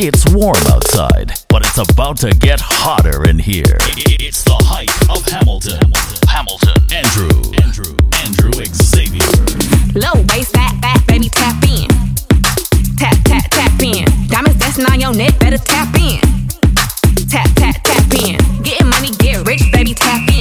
It's warm outside, but it's about to get hotter in here. It's the height of Hamilton. Hamilton. Andrew. Andrew. Andrew Xavier. Low bass, fat, fat, baby, tap in. Tap, tap, tap in. Diamonds dancing on your neck, better tap in. Tap, tap, tap in. Getting money, get rich, baby, tap in.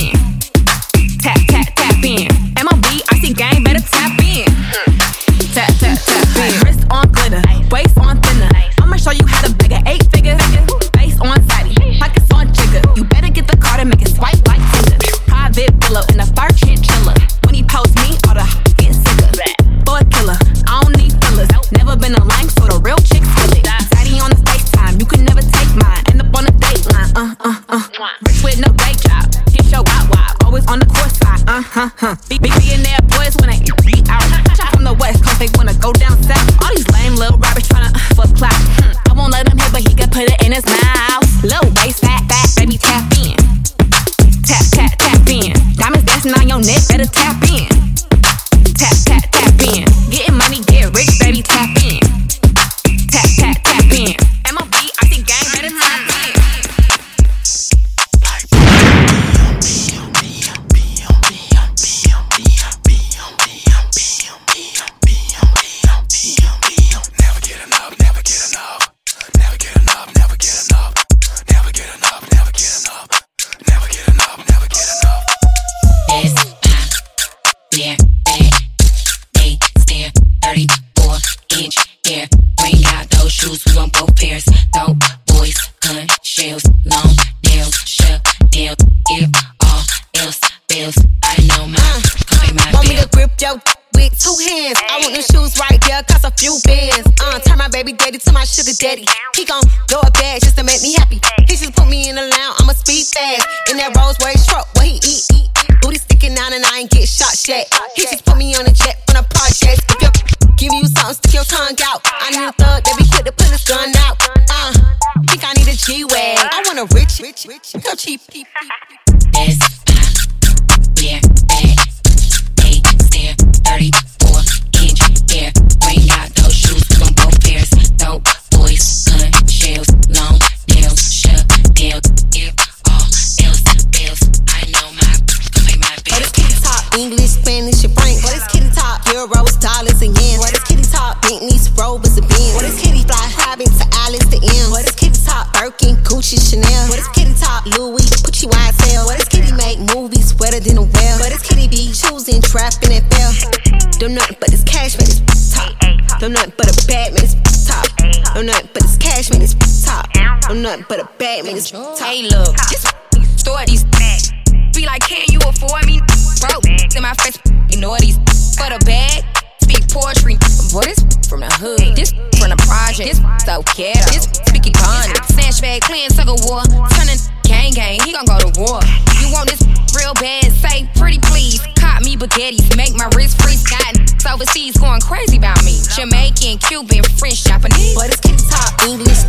English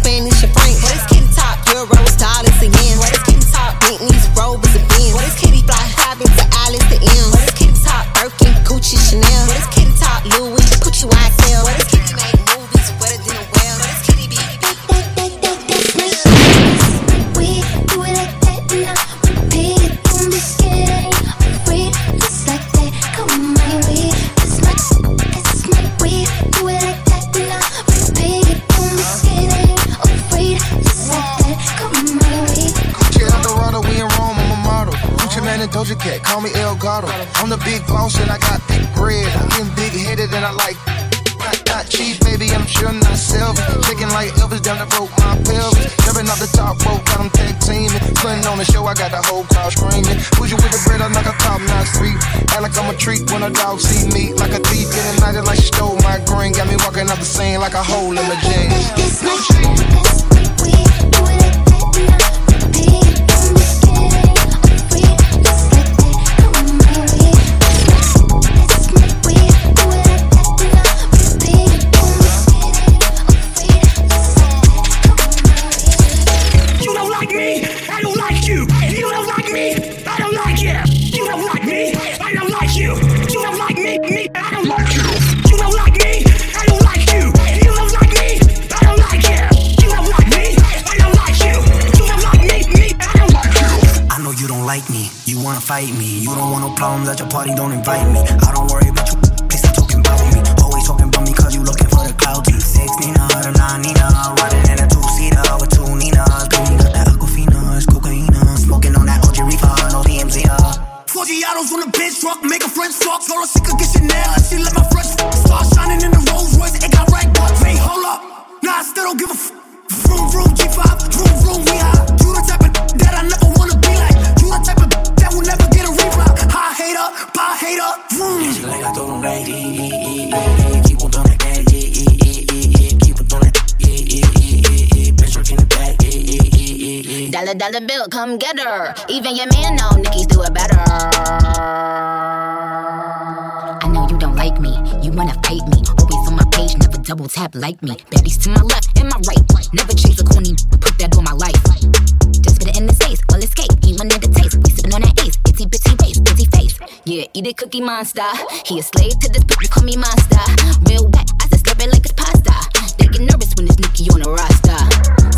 Elgato. I'm the big boss and I got thick bread. I'm big headed and I like not, not cheap, baby, I'm sure not selfish. Kicking like Elvis down the rope, my pelvis. Jumping off the top rope, got them tag teaming. Putting on the show, I got the whole crowd screaming. Push you with the bread, I'm like a top notch creep. Act like I'm a treat when a dog see me. Like a thief, getting knighted like she stole my green. Got me walking out the scene like a hole in my jeans. It's my treat. We do it every night. Invite me. You don't want no problems at your party, don't invite me. I don't worry about you, please stop talking about me. Always talking about me cause you looking for the clout. Six Nina, or nine Nina, riding in a two seater with two Ninas. Three got that Aquafina, it's cocaine. Smoking on that OG reefer, no DMZ. Uh. Four Giados on the bench truck, make a French fuck. Told her she could get Chanel, and she let my fresh start shining in the Rolls Royce. It got right, but hey, hold up. Nah, I still don't give a f. Vroom, vroom, G5, told him like, eh, eh, eh, eh, keep on doing that, eh, eh, eh, eh, eh, eh, keep on doing that, eh, eh, eh, eh, eh, bitch work in the back, eh, eh, eh, eh, eh. Dollar dollar bill, come get her. Even your man know Nicki's do it better. I know you don't like me, you wanna fight me. Always on my page, never double tap like me. Baddies to my left and my right. Never chase a corny, put that on my life. Just spit it in his face, well escape. Yeah, eat it, cookie monster. He a slave to this bitch, call me monster. Real wet, I just slurp it like it's pasta. They get nervous when it's Nicki on the roster.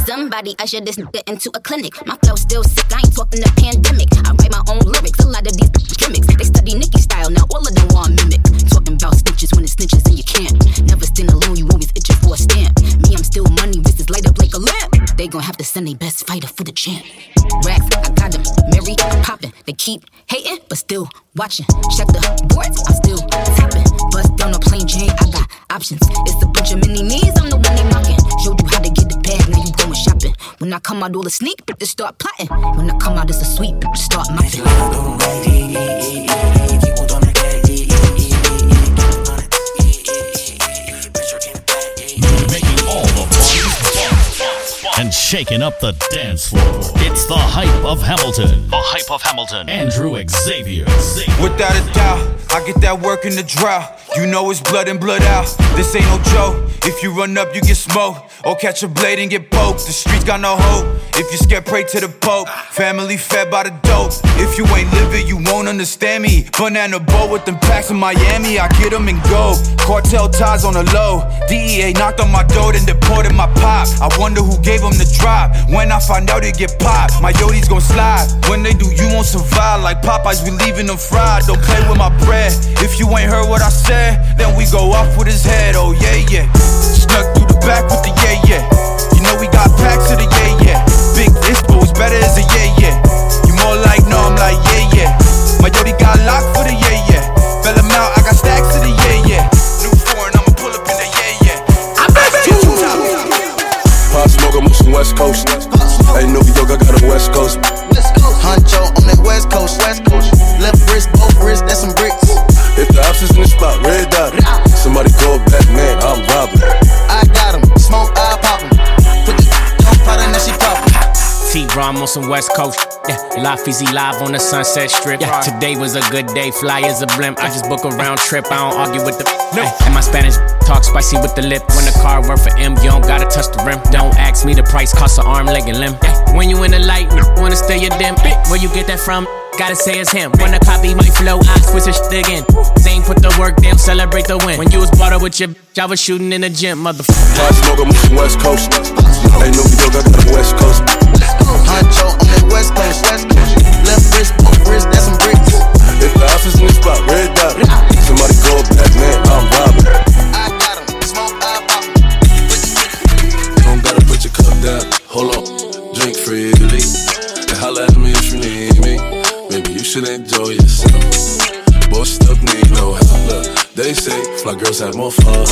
Somebody usher this nigga into a clinic. My flow still sick, I ain't talking the pandemic. I write my own lyrics, a lot of these gimmicks. They study Nicki style, now all of them want mimic. Talking about snitches when it's snitches and you can't. Never stand alone, you always itching for a stamp. Me, I'm still money, wrists light up like a lamp. They gon' have to send their best fighter for the champ. Racks, I got them, Mary poppin'. They keep hating, but still watching. Check the boards, I'm still tapping. Bust down a plain Jane, I got options. It's a bunch of mini me's, I'm the one they mocking. Showed you how to get the bag, now you going shopping. When I come out, all the sneak, bitches start plotting. When I come out, it's a sweep, bitches start mopping. And shaking up the dance floor. It's the hype of Hamilton. The hype of Hamilton. Andrew Xavier. Without a doubt, I get that work in the drought. You know it's blood and blood out. This ain't no joke. If you run up, you get smoked. Or catch a blade and get poked. The streets got no hope. If you scared, pray to the Pope. Family fed by the dope. If you ain't living, you won't understand me. Banana boat with them packs in Miami. I get them and go. Cartel ties on the low. DEA knocked on my door, then deported my pop. I wonder who gave them the drop. When I find out, it get popped. My Yodi's gon' slide. When they do, you won't survive. Like Popeyes, we leaving them fried. Don't play with my bread. If you ain't heard what I said, then we go off with his head. Oh, yeah, yeah. Snuck through the back with the yeah, yeah. You know we got packs of the yeah, yeah. Big Ispo is better as a yeah, yeah. You more like no, I'm like yeah, yeah. My Yodi got locked West Coast. Hey, New York, I got a West Coast. Honcho on that West Coast, West Coast. Left wrist, both wrists, that's some bricks. If the ops is in the spot, red dot. Somebody call Batman, I'm robbing. I got got 'em, smoke, I pop 'em. Put the on powder, now she poppin'. T-Rom on some West Coast. Yeah, Life Easy live on the Sunset Strip. Yeah, today was a good day. Fly as a blimp. I just book a round trip. I don't argue with the. No. And my Spanish talk spicy with the lip. When the car work for M, you don't gotta touch the rim. Don't ask me the price, cost an arm, leg, and limb. When you in the light, wanna stay your dim. Where you get that from? Gotta say it's him. When the copy my flow, I switch his shit again. Zane put the work down, celebrate the win. When you was brought up with your bitch, I was shooting in the gym, motherfucker. Pop smoke, I'm from West Coast. Ain't New York, I got a West Coast. Honcho on that West Coast, West Coast. Left wrist, both wrists, that's some bricks. If the ops is in the spot, red dot. Somebody call Batman, I'm They say girls more fun.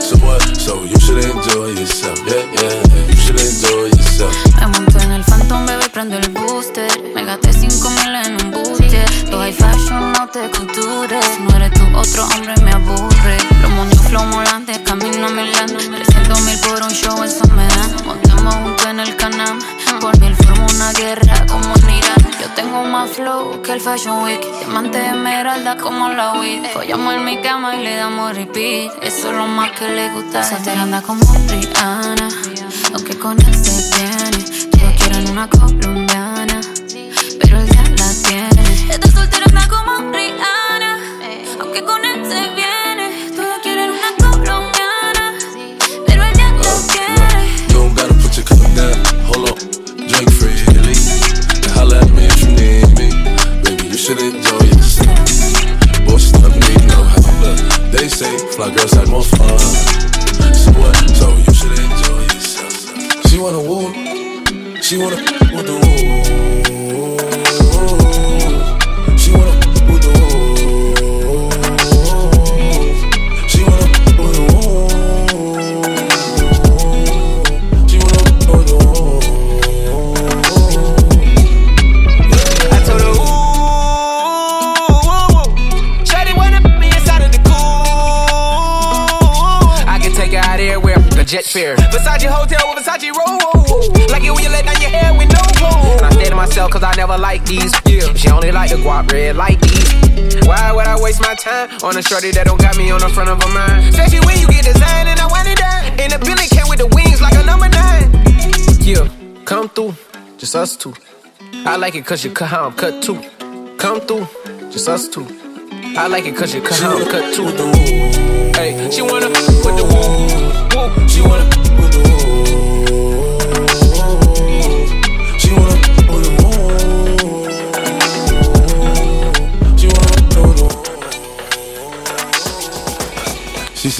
So what? So you should enjoy yourself. Yeah, yeah, you should enjoy yourself. Me monto en el Phantom, bebé, prendo el booster. Me gasté 5 mil en un booster. Los high fashion no te cultures. No eres tú, otro hombre me aburre. Los moños flow molantes, camino a Milán. 300 mil por un show, eso me dan. Montamos juntos en el canal. Por mí formo una guerra como en Irán. Yo tengo más flow que el Fashion Week. Diamante esmeralda como la weed. Follamos en mi cama y le damos repeat. Eso es lo más que le gusta. Soltera anda como Rihanna. Aunque con él se viene. Todos quieren una colombiana. More fun. So what? So you should enjoy yourself. She wanna woo. She wanna these. Yeah. She only like the guap red like these. Why would I waste my time on a shorty that don't got me on the front of her mind? Especially when you get designed and I want it done. And the Billy came with the wings like a number nine. Yeah, come through, just us two. I like it cause you cut how I'm cut too. Come through, just us two. I like it cause you cut how I'm cut too. Hey, she wanna with the woo, woo. She wanna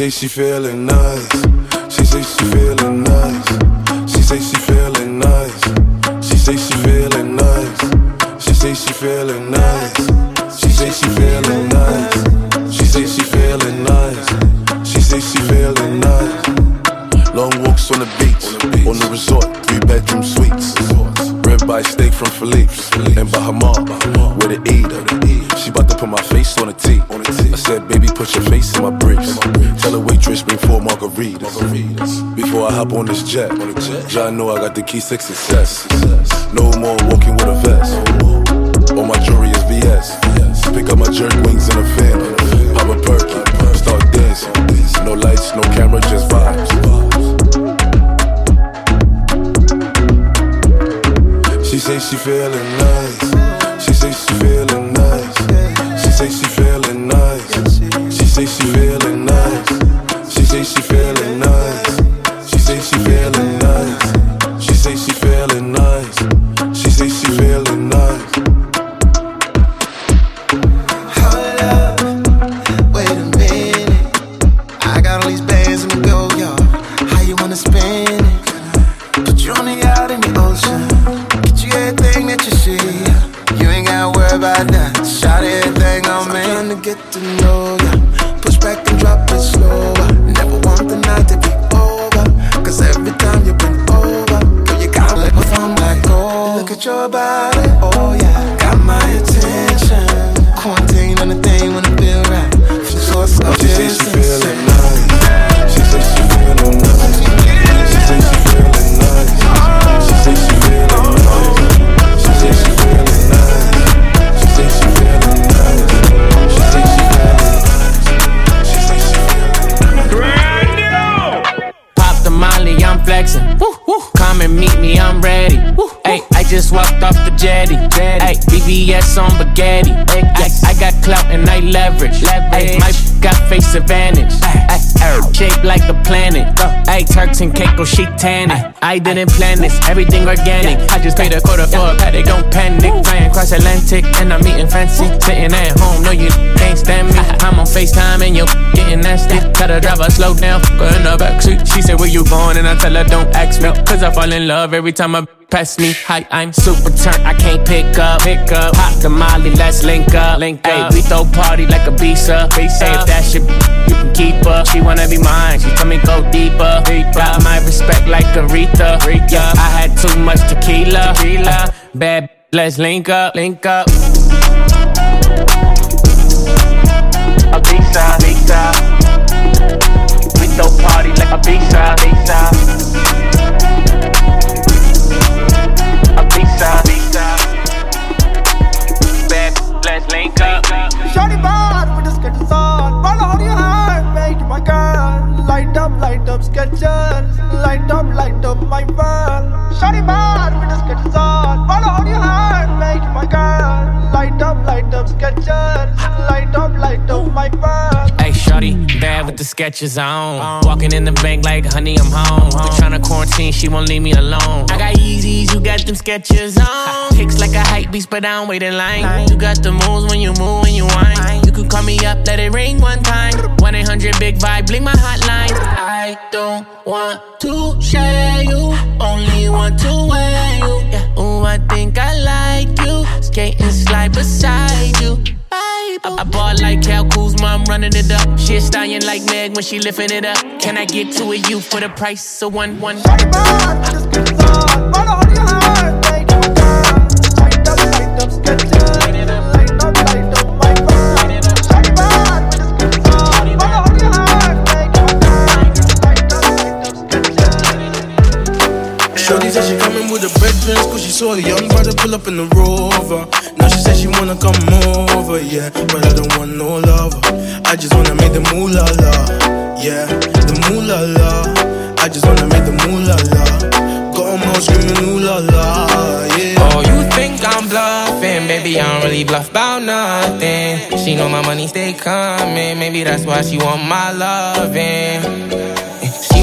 say she feeling nice. She say she feeling nice. She say she feeling nice. She say she feeling nice. She say she feeling nice. She say she feeling nice. She say she feeling nice. She say she feeling nice. Long walks on the beach, on the resort, three bedroom suites. Rib by steak from Philippe's, and Bahama, with an E. She bout to put my face on a T. I said, baby, put your face in my briefs. Hop on this jet, y'all know I got the key to success. No more walking with a She tanning. I didn't plan this, everything organic. I just paid a quarter for a paddock, don't panic. Flying cross Atlantic and I'm eating fancy. Sitting at home, no, you can't stand me. I'm on FaceTime and you getting nasty. Gotta drive her slow down, her in the backseat. She said, Where you going? And I tell her, Don't ask me. Cause I fall in love every time I pass me. Hi, I'm super turned, I can't pick up. Pick up. Pop the molly, let's link up. Link up. We throw party like a visa. visa. Ay, if that shit, you can keep her. She wanna be mine, she tell me go deeper. deeper. Got my respect like Aretha. Aretha. Yeah, I had too much tequila. tequila. Bad, let's link up. Link up. A visa. Visa. We throw party like a visa. Visa. Up, light up. Light up, my world. Shorty bad with the Skechers on. Roll on your heart, make my girl. Light up, light up. Light up, light up my world. Hey, shorty, bad with the Skechers on. Walking in the bank like, honey, I'm home. We tryna quarantine, she won't leave me alone. I got Yeezys, you got them Skechers on. Kicks like a hype beast, but I don't wait in line. You got the moves when you move, when you whine. You could call me up, let it ring one time. 1 800 Big Vibe, blink my hotline. I don't want to share you, only want to wear you. Yeah. Ooh, I think I like you. Skate and slide beside you. I, I bought like Kyle Kuzma, I'm running it up. She a stallion like Meg when she lifting it up. Can I get two of you for the price of one, one? Shorty brethren, cause she saw a young brother pull up in the rover. Now she said she wanna come over, yeah. But I don't want no lover. I just wanna make the moolah la, yeah. The moolah la. I just wanna make the moolah la. Got 'em all screaming ooh la la, yeah. Oh, you think I'm bluffing? Baby, I don't really bluff about nothing. She know my money stay coming. Maybe that's why she want my loving.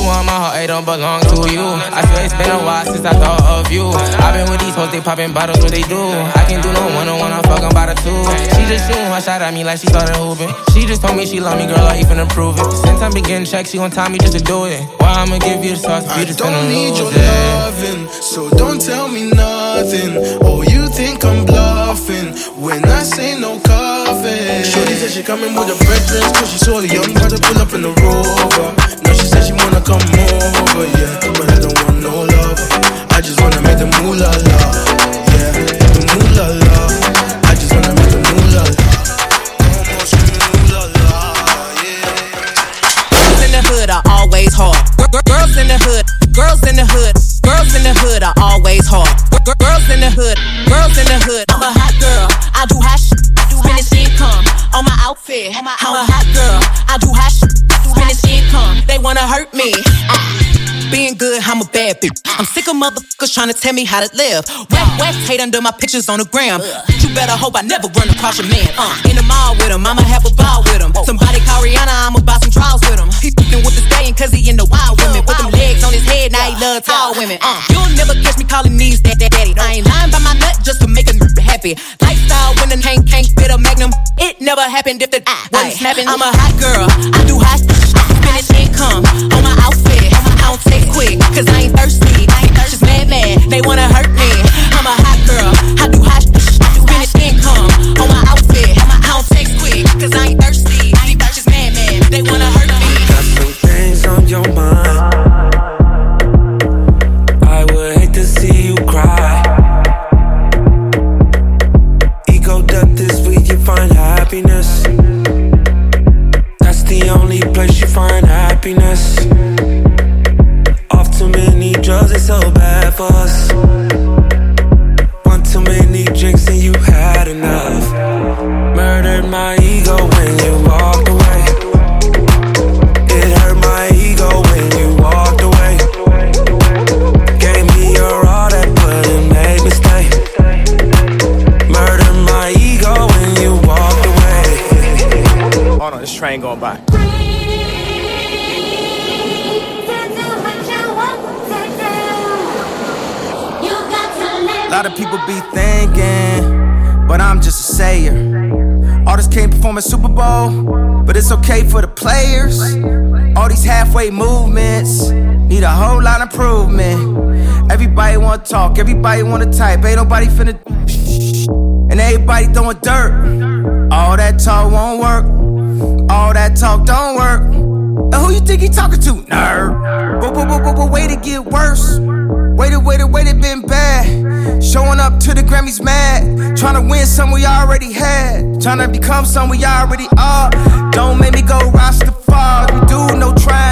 Want my heart, it don't belong to you. I swear it's been a while since I thought of you. I've been with these hoes, they popping bottles, what they do. I can do no one on one, I'm fucking by the two. She just shooting her shot at me like she started hooping. She just told me she love me, girl, I even improve it. Since I'm beginning check, she gon' tell me just to do it. Why I'ma give you the sauce if you just don't need lose your loving, so don't tell me nothing. Oh, you think I'm bluffing when I say no coffee. Shorty said she coming with her brethren, cause she saw the young brother pull up in the rover. Now she said she wanna come over, yeah, but I don't want no love. I just wanna make the moolah la, yeah, la. I just wanna make the moolah la. Girls in the hood are always hard. Gir- gir- Girls in the hood, girls in the hood, girls in the hood are always hard. Gir- gir- Girls in the hood, girls in the hood. I'm a hot girl, I do hot shit. Finish income on my outfit. I'm a hot girl, I do hot shit. Income, they wanna hurt me. Ah. Being good, I'm a bad bitch. I'm sick of motherfuckers trying to tell me how to live. West West hate under my pictures on the gram. You better hope I never run across your man. Uh, in the mall with him, I'ma have a ball with him. Somebody call Rihanna, I'ma buy some draws with him. He fucking with the stallion cause he in the wild women. With them legs on his head, now he love tall women. Uh, you'll never catch me calling these that, that daddy. I ain't lying by my nut just to make him happy. Lifestyle when the tank can't fit a magnum. It never happened if the wasn't snapping. I'm a hot girl, I do hot Finish income whole lot of improvement. Everybody wanna talk, everybody wanna type, ain't nobody finna. And everybody throwing dirt. All that talk won't work. All that talk don't work. And who you think he talking to? Nerd. But, but, but, but, but wait to get worse. Waited, waited, waited, been bad. Showing up to the Grammys mad. Trying to win some we already had. Trying to become some we already are. Don't make me go Rastafari. We do no trying,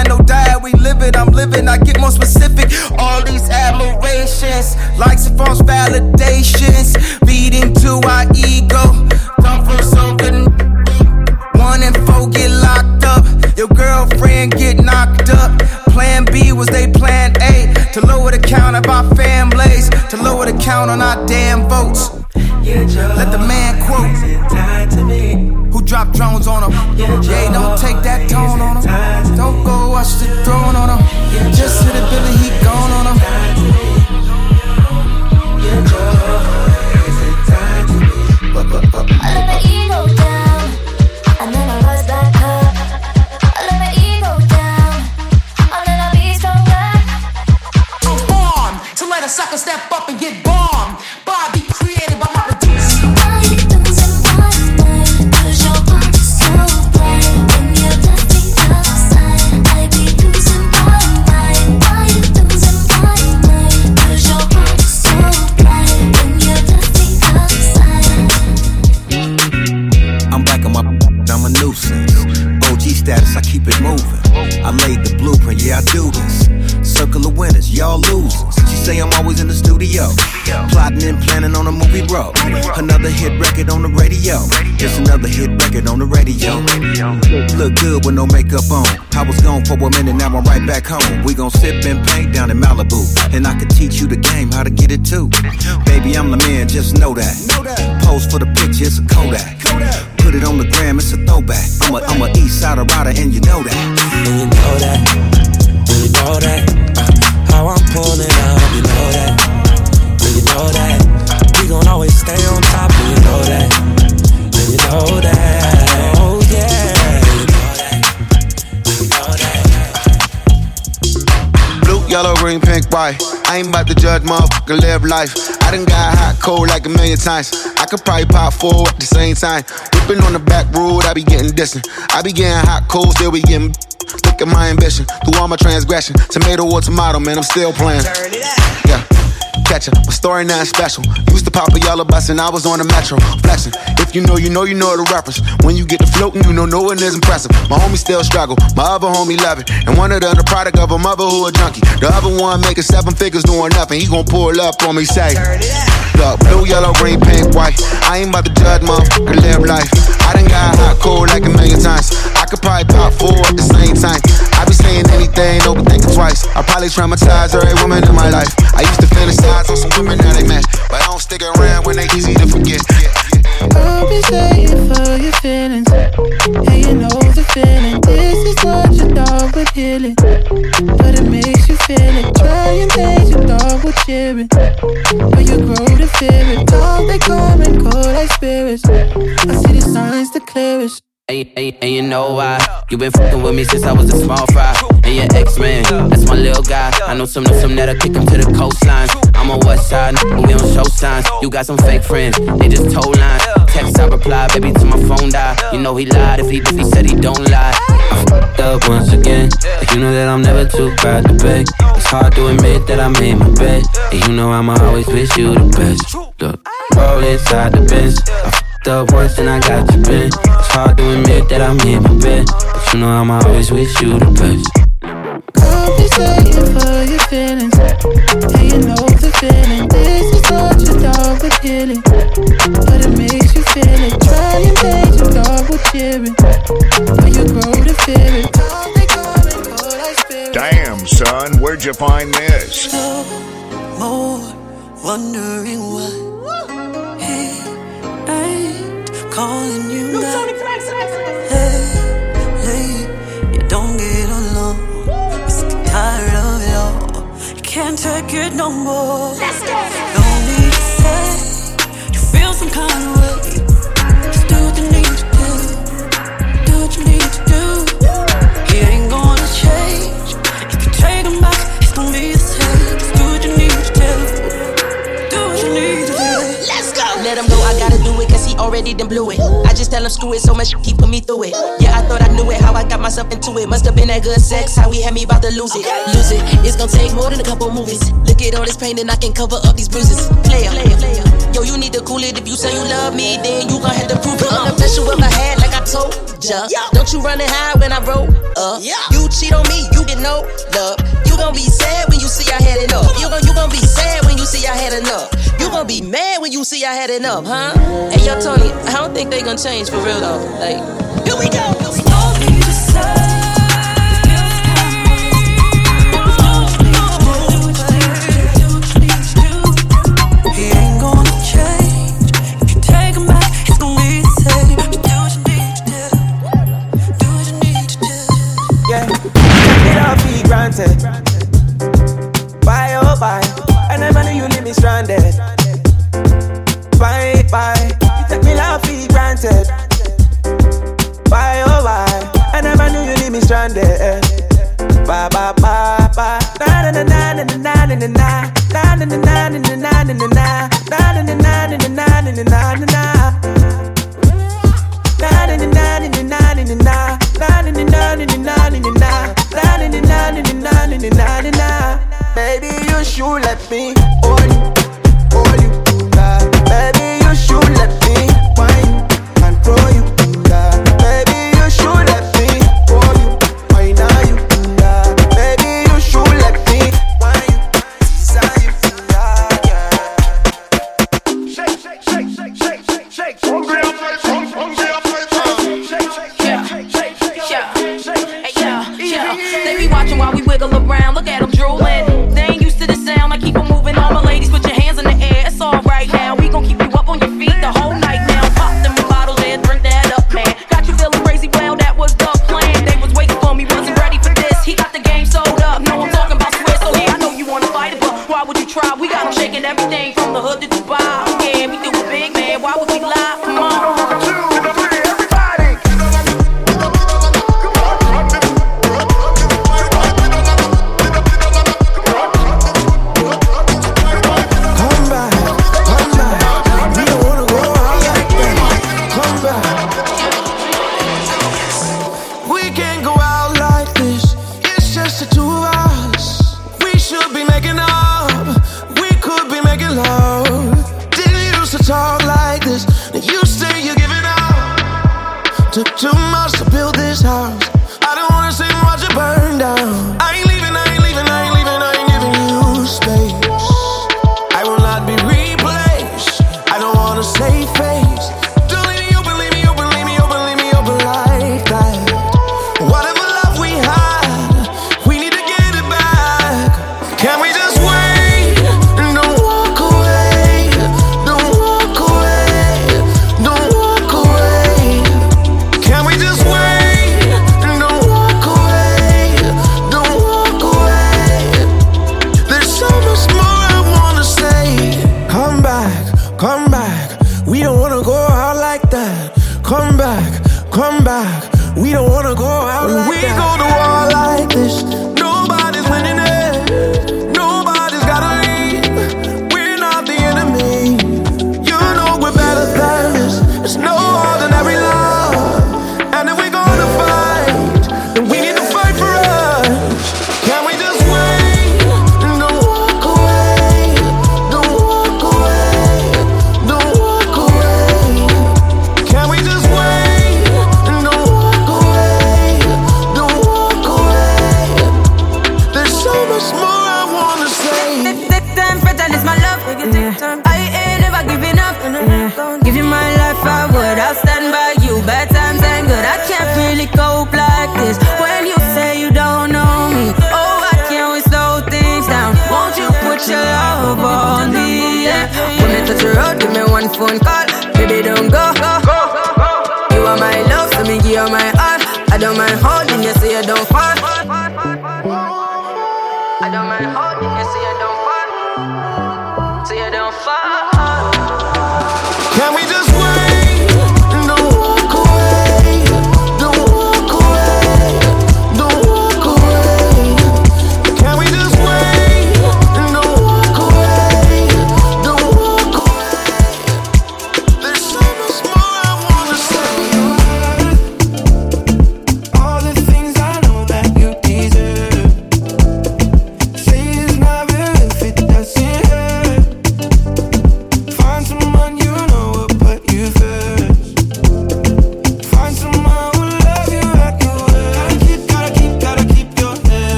it, I'm living. I get more specific. All these admirations, likes and false validations. sucker step up and get bombed. Another hit record on the radio. Just another hit record on the radio. Look good with no makeup on. I was gone for a minute, now I'm right back home. We gon' sip and paint down in Malibu. And I can teach you the game, how to get it too. Baby, I'm the man, just know that. Pose for the picture, it's a Kodak. Put it on the gram, it's a throwback. I'm a, I'm a East Side rider, and you know that. And you know that, you know that. How I'm pulling up, you know that, you know that. Gon' always stay on top, and you know that, and you know that. Oh yeah, you know that, you know that. Blue, yellow, green, pink, white. I ain't about to judge motherfucker live life. I done got hot, cold like a million times. I could probably pop four at the same time. Whipping on the back road, I be getting distant. I be getting hot, cold, still be getting. Look at my ambition, through all my transgression. Tomato or tomato, man, I'm still playing. Yeah. Catch up, my story not special. Used to pop a yellow bus and I was on the metro. Flexing. If you know, you know, you know the reference. When you get to floating, you know no one is impressive. My homie still struggle, my other homie love it. And one of them the product of a mother who a junkie. The other one making seven figures doing nothing. He gon' pull up on me, say. Look, blue, yellow, green, pink, white. I ain't about to judge, motherfucker, live life. I done got hot, cold like a million times. I could probably pop four at the same time. I be saying anything, no, but thinking twice. I probably traumatize every woman in my life. I used to fantasize on some women that they met, but I don't stick around when they easy to forget. Yeah, yeah. I'll be staying for your feelings. Yeah, you know the feeling. This is what your dog would heal. But it makes you feel it. Try and make your dog would cheer it. But you grow to fear it. Dog, they come and go like spirits. I see the signs the clearest. And, and, and you know why? You been fucking with me since I was a small fry. And your ex man, that's my little guy. I know some, know some that'll kick him to the coastline. I'm on west side, we don't show signs. You got some fake friends, they just told lines. Text, I reply, baby, till my phone die. You know he lied if he, if he said he don't lie. I fucked up once again. You know that I'm never too proud to beg. It's hard to admit that I made my bed. And you know I'ma always wish you the best. Look, roll inside the Benz. I fucked up once and I got you bent. It's hard to admit that I made my bed. But you know I'ma always wish you the best. I'll be staying for your feelings. Yeah, you know the feeling. This is what your dog would heal. But it makes you feel it. Try and make your dog would cheer it. But you grow to fear it. Dog, they come and go like spirits. Damn, son, where'd you find this? more wondering why. Hey, Ain't calling you back. Hey, hey, you don't get along. I'm sick and tired of it all. You can't take it no more. Let's go. No need to say you feel some kind of way. Just do what you need to do. Do what you need to do. He ain't gonna change. Already done blew it. I just tell him screw it, so much he put me through it. Yeah, I thought I knew it, how I got myself into it. Must have been that good sex, how he had me about to lose it. Lose it, it's gonna take more than a couple movies. Look at all this pain, and I can cover up these bruises. Player, yo, you need to cool it. If you say you love me, then you gon' have to prove it. I'm the best you ever had, like Told ya. Don't you run and hide when I roll up. You cheat on me, you get no love. You gon' be sad when you see I had enough. You gon' you gon' be sad when you see I had enough. You gon' be mad when you see I had enough, huh? Hey, yo, Tony, I don't think they gon' change for real though. Like, here we go. Granted. Bye, oh bye. I never knew you leave me stranded. Bye, bye. You take me love for granted. Bye, oh bye. I never knew you leave me stranded. Bye, bye, bye, bye. Na na na na na na na na na. Na na na na na na na na na. Na na na na na na na na na na na. Na you let me hold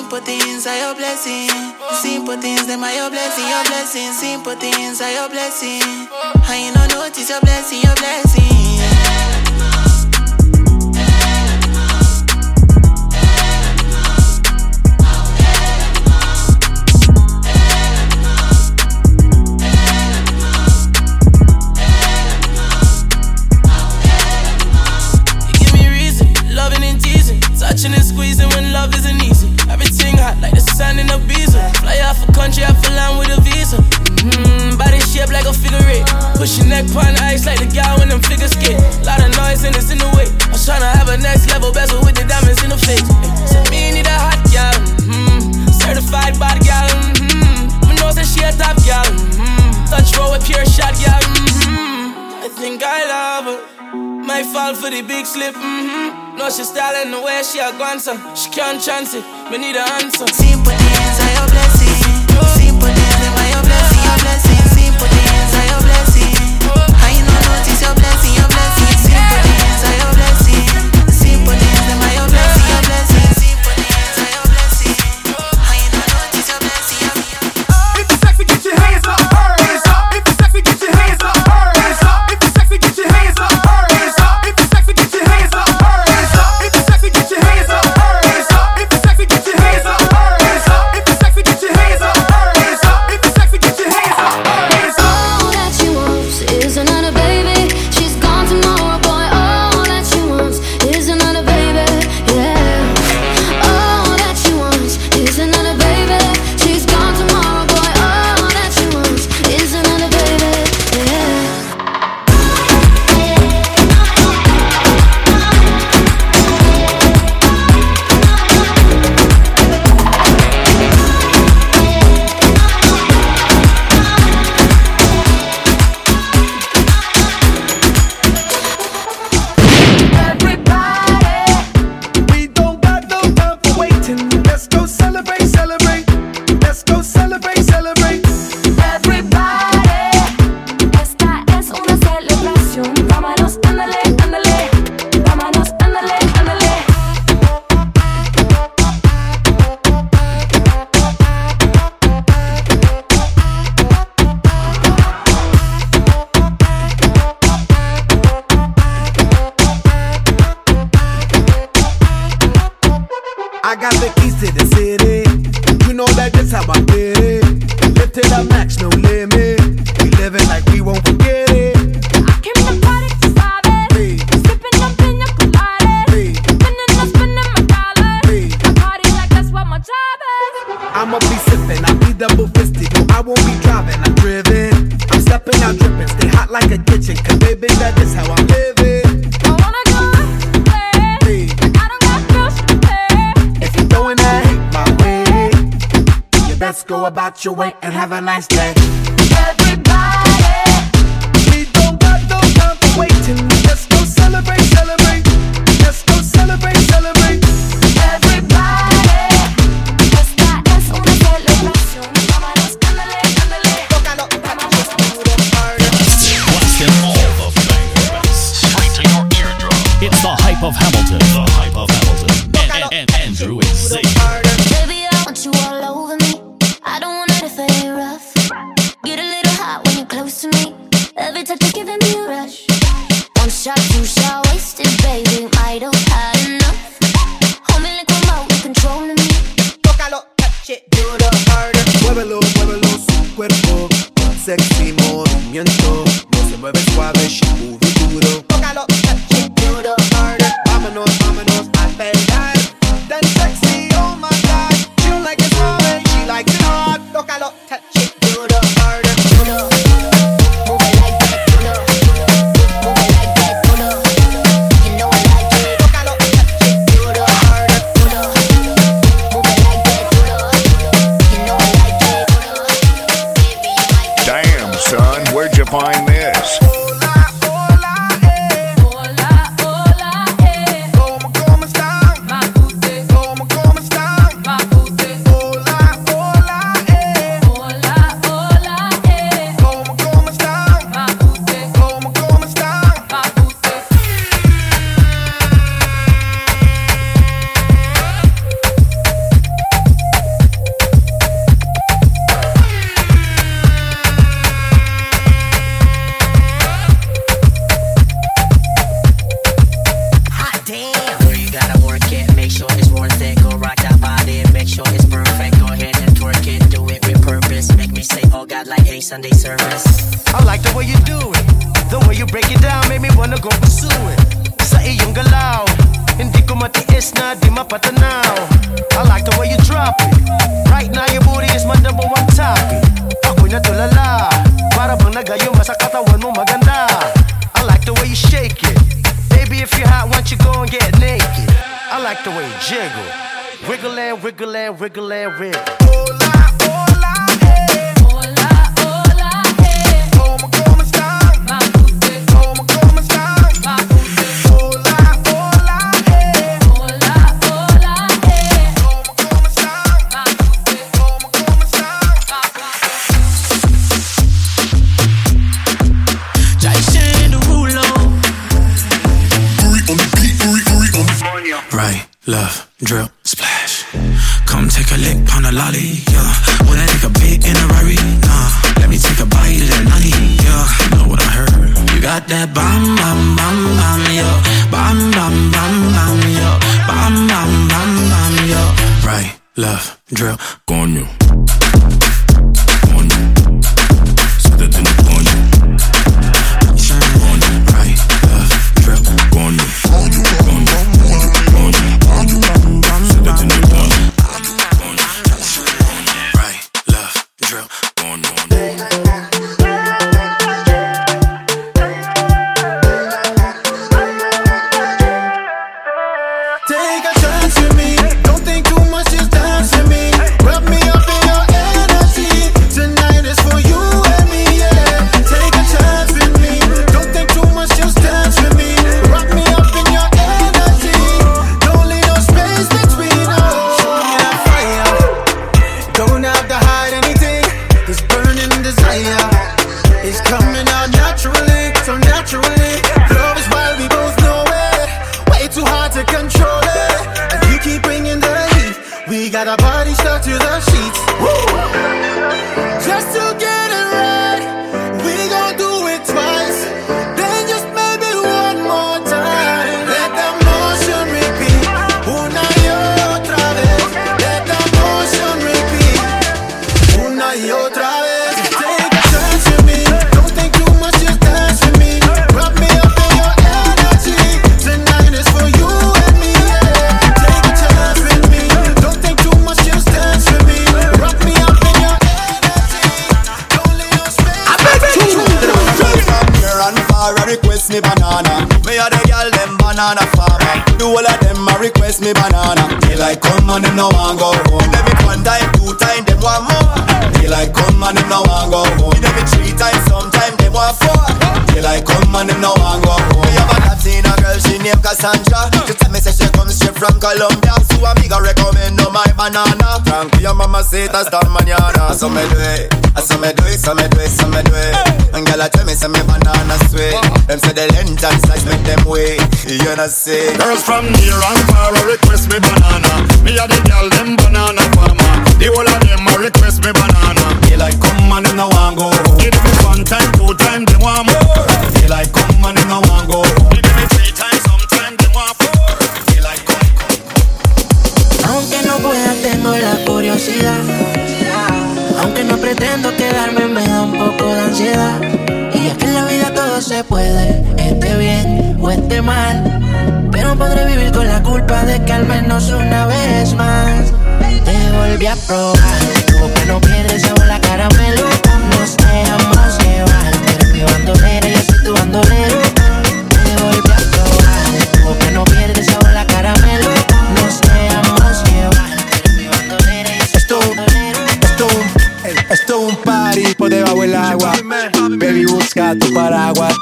Simple things are your blessing. Simple things, them are your blessing. Your blessing. Simple things are your blessing. And you know notice your blessing, your blessing. slip, mm-hmm. No, she's styling the way she a grandson. She can't chance it, We need an answer. Simple things are your blessing. Fine. So many.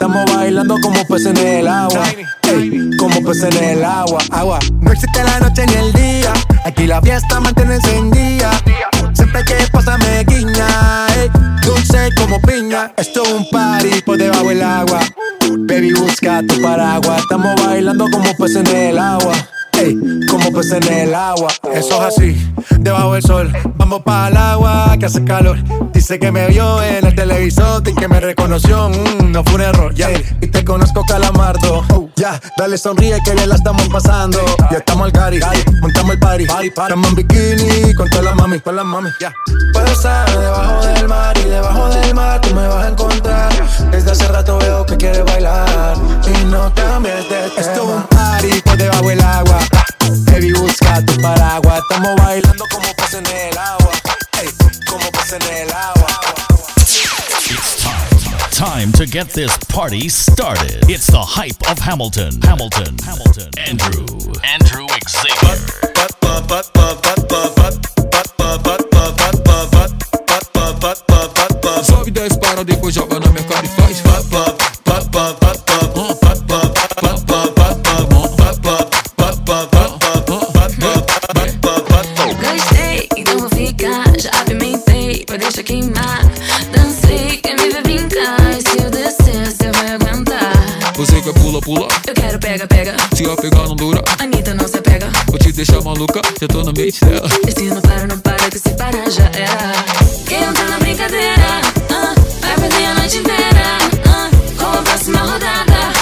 Estamos bailando como peces en el agua. Ey, como peces en el agua, agua. No existe la noche ni el día. Aquí la fiesta mantiene encendida. Siempre que pasa me guiña. Ey, dulce como piña. Esto es un party por debajo del agua. Baby, busca tu paraguas. Estamos bailando como peces en el agua. Como pez en el agua. Eso es así, debajo del sol. Vamos para el agua que hace calor. Dice que me vio en el televisor y que me reconoció. Mm, no fue un error, ya. Yeah. Y te conozco, calamardo. Oh. Ya, dale sonríe que bien la estamos pasando. Ya estamos al cari, montamos el party. party, party. Estamos en bikini con todas las mami, con las mami. Ya. Puedo estar debajo del mar y debajo del mar tú me vas a encontrar. Desde hace rato veo que quieres bailar y no cambies de tema. Esto es un party por debajo del agua. Baby, busca tu paraguas. Estamos bailando como pez en el agua. Hey, como pez en el agua. It's time, time to get this party started. It's the hype of Hamilton, Hamilton, Hamilton, Andrew, Andrew Xavier. Sobe, para, depois joga na minha. deixa maluca, eu tô no meio dela. Esse não para, não para, que se parar já era. Quem entra na brincadeira, ah, vai perder a noite inteira. Como com a próxima rodada,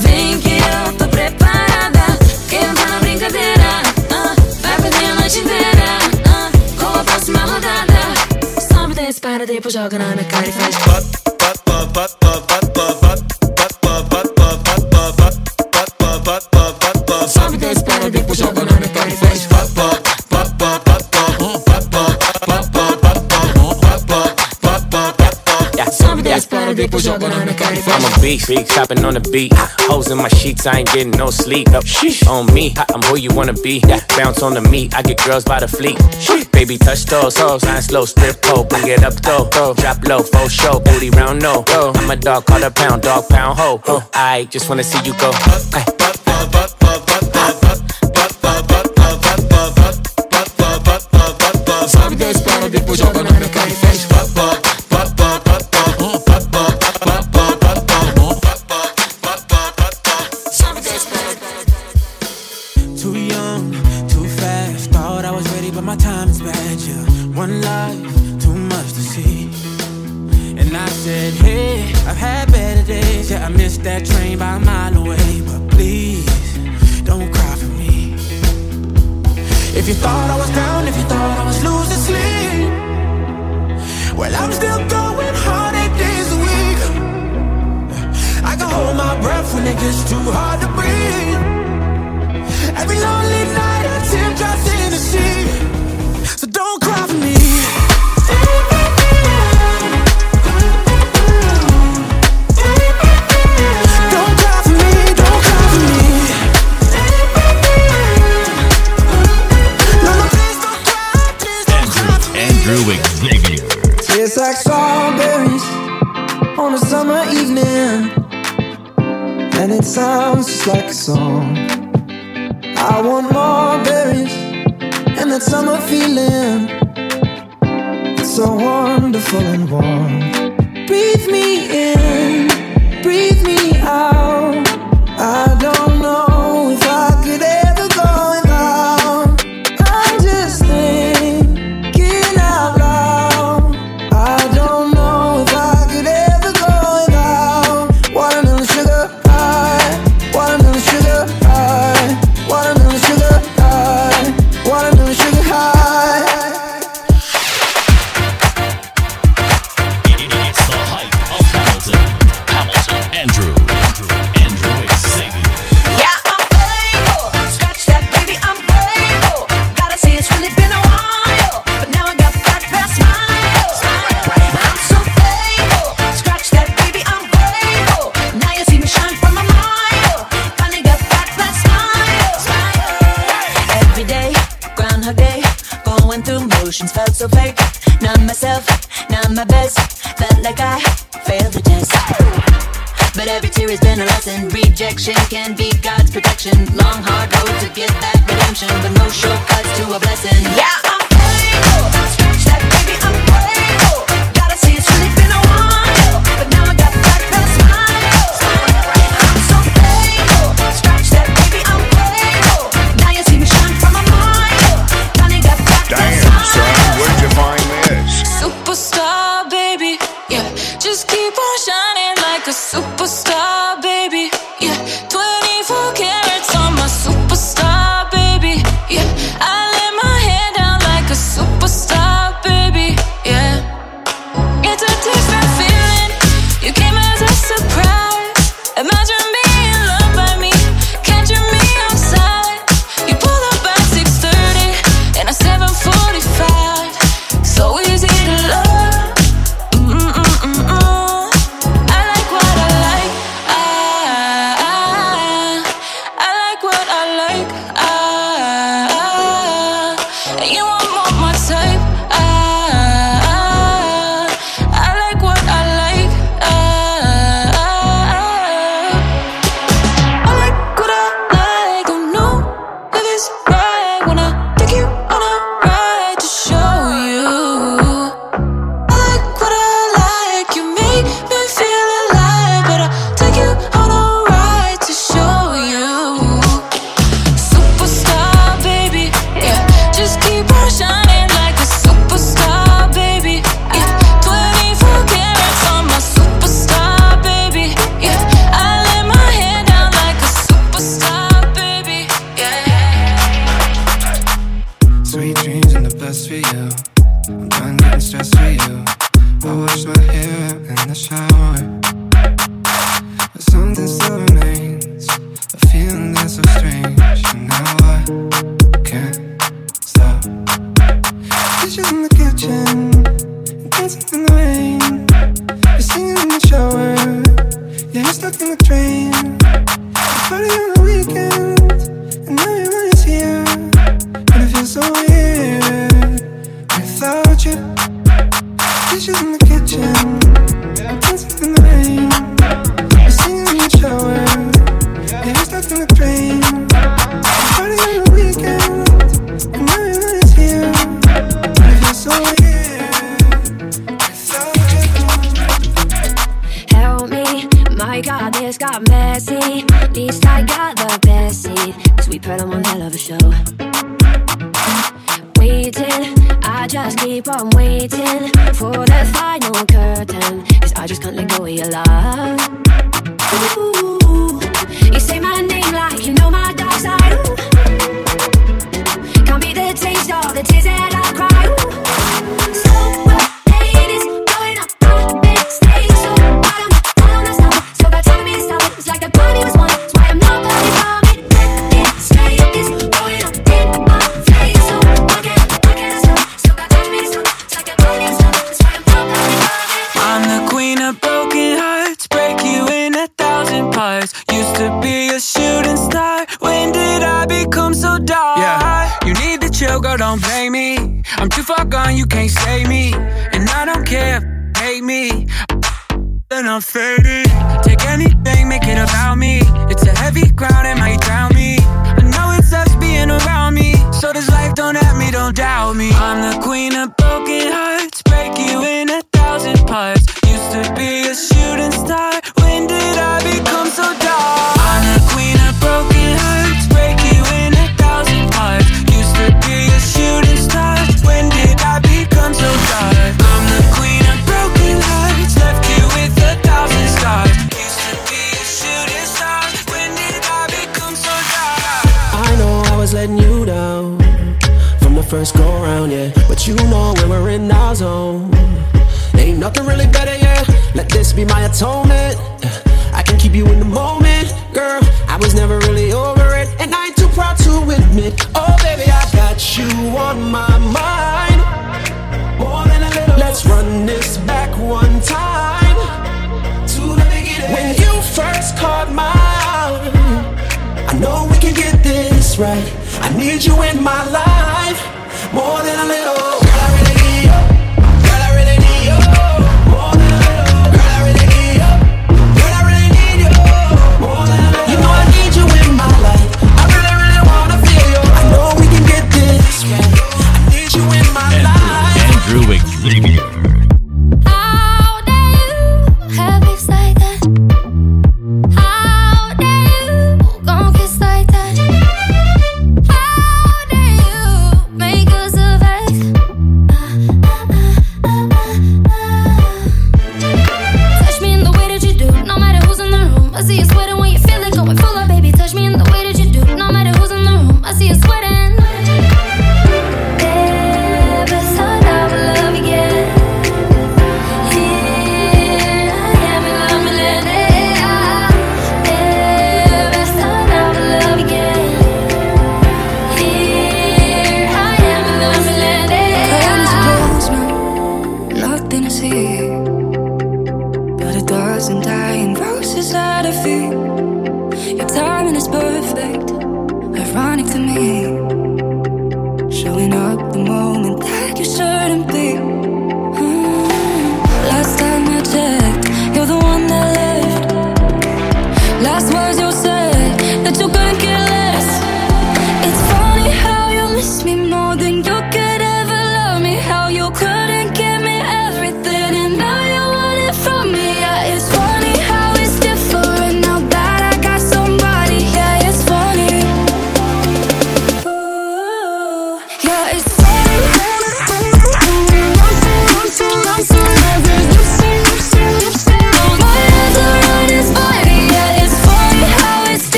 vem que eu tô preparada. Quem entra na brincadeira, ah, vai perder a noite inteira. Como com a próxima rodada, sobe, desce, para, depois joga na minha cara e faz. I'm a beast, beast, hopping on the beat. Hoes in my sheets, I ain't getting no sleep. No, sheesh. On me, I'm who you wanna be. Bounce on the meat, I get girls by the fleet. Sheesh. Baby, touch those hoes, line slow, strip pole, bring it up though. Go. Drop low, full show, booty round no. Go. I'm a dog, call a pound, dog pound ho. I just wanna see you go. no shortcuts to a blessing. Yeah. keep on waiting for the final curtain. Cause I just can't let go of your love. my face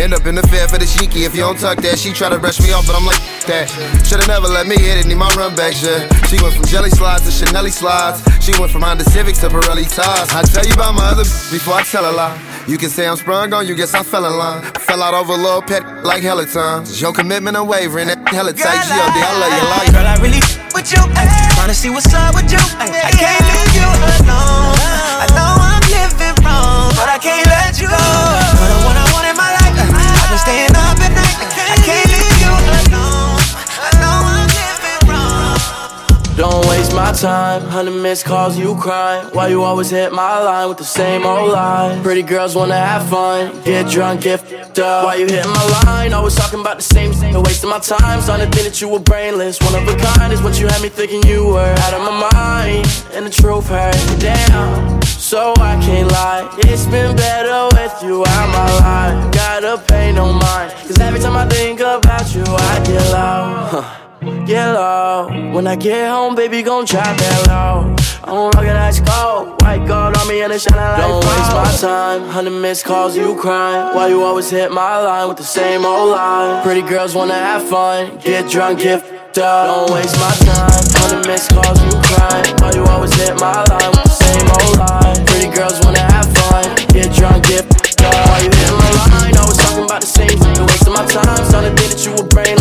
End up in the fair for the sheiky if you don't tuck that. She try to brush me off, but I'm like that. Should've never let me hit it, need my run back, yeah. She went from jelly slides to Chanel slides. She went from Honda Civics to Pirelli ties. I tell you about my other before I tell a lie. You can say I'm sprung on you, guess I fell in line. Fell out over a little pet like hella times. Your commitment and wavering, that hella tight. Girl, G.O.D. I love your like. Girl, I really with you. Ay. Tryna see what's up with you. Ay. I can't leave you alone. Time. Hundred missed calls, you crying. Why you always hit my line with the same old lie? Pretty girls wanna have fun, get drunk, get f***ed up. Why you hitting my line? Always talking about the same thing, wasting my time. Starting to think that you were brainless. One of a kind is what you had me thinking you were. Out of my mind, and the truth hurt down. So I can't lie, it's been better with you out my life. Gotta pay no mind, cause every time I think about you, I get low. Get low. When I get home, baby, gon' drop that low. I'm rockin' ice cold. White gold on me and it's shining like Don't waste my time. Hundred missed calls, you crying. Why you always hit my line with the same old lie? Pretty girls wanna have fun. Get drunk, get f***ed up. Don't waste my time. Hundred missed calls, you crying. Why you always hit my line with the same old lie? Pretty girls wanna have fun. Get drunk, get f***ed up. Why you hit my line? Always talking about the same thing. Wasting my time. Starting to think that you were brainless.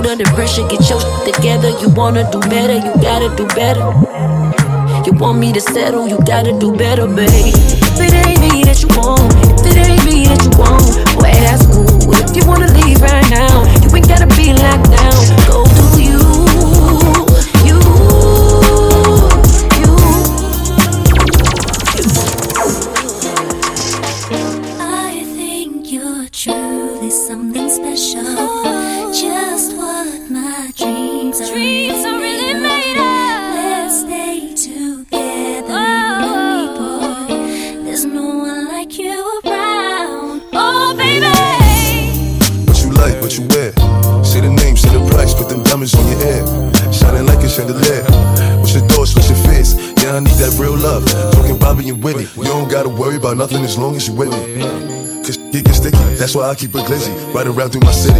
Fold under pressure, get your shit together. You wanna do better, you gotta do better. You want me to settle, you gotta do better, babe. If it ain't me that you want, if it ain't me that you want, well, that's cool. If you wanna leave right now, you ain't gotta be locked down. As long as you with me. Cause it gets sticky, that's why I keep it glizzy. Right around through my city.